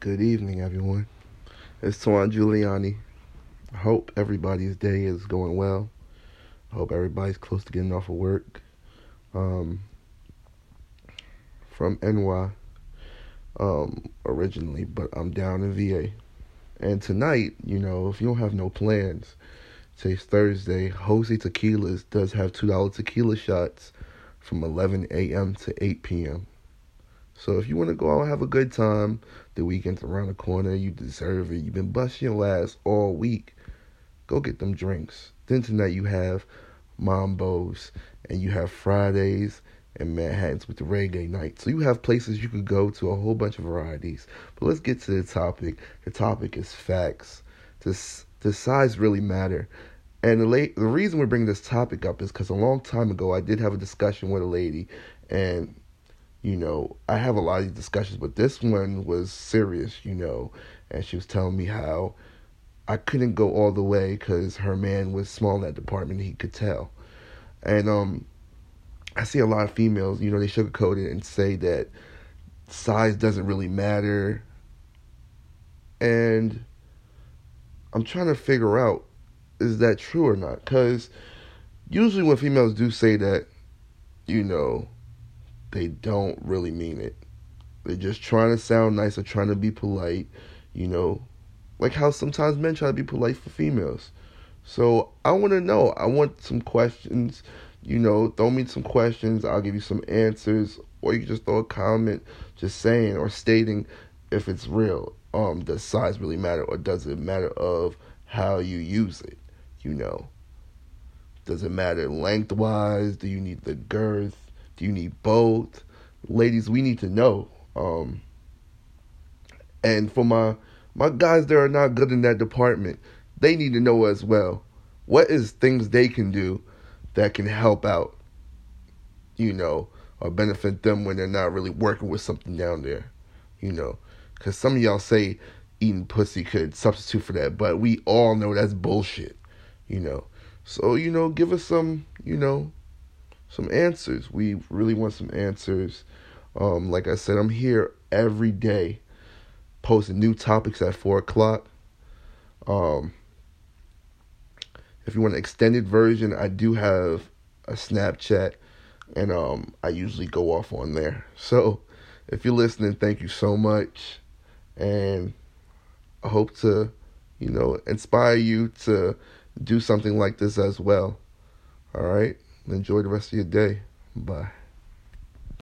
Good evening, everyone. It's Tuan Giuliani. I hope everybody's day is going well. I hope everybody's close to getting off of work. Um, from NY um, originally, but I'm down in VA. And tonight, you know, if you don't have no plans, today's Thursday, Jose Tequilas does have $2 tequila shots from 11 a.m. to 8 p.m. So if you want to go out and have a good time, the weekend's around the corner. You deserve it. You've been busting your ass all week. Go get them drinks. Then tonight you have Mambo's and you have Fridays and Manhattan's with the reggae night. So you have places you could go to, a whole bunch of varieties. But let's get to the topic. The topic is facts. Does, does size really matter? And the, la- the reason we're bringing this topic up is because a long time ago I did have a discussion with a lady, and you know, I have a lot of these discussions, but this one was serious, you know, and she was telling me how I couldn't go all the way because her man was small in that department, he could tell. And um, I see a lot of females, you know, they sugarcoat it and say that size doesn't really matter. And I'm trying to figure out is that true or not? Because usually when females do say that, you know, they don't really mean it. They're just trying to sound nice or trying to be polite, you know, like how sometimes men try to be polite for females. So I want to know. I want some questions. You know, throw me some questions. I'll give you some answers, or you can just throw a comment, just saying or stating if it's real. Um, does size really matter, or does it matter of how you use it? You know, does it matter lengthwise? Do you need the girth? Do you need both? Ladies, we need to know. Um, and for my my guys that are not good in that department, they need to know as well. What is things they can do that can help out, you know, or benefit them when they're not really working with something down there, you know? Because some of y'all say eating pussy could substitute for that, but we all know that's bullshit, you know? So, you know, give us some, you know, some answers. We really want some answers. Um, like I said, I'm here every day posting new topics at four o'clock. Um, if you want an extended version, I do have a Snapchat, and um, I usually go off on there. So, if you're listening, thank you so much, and I hope to, you know, inspire you to do something like this as well. All right. Enjoy the rest of your day. Bye.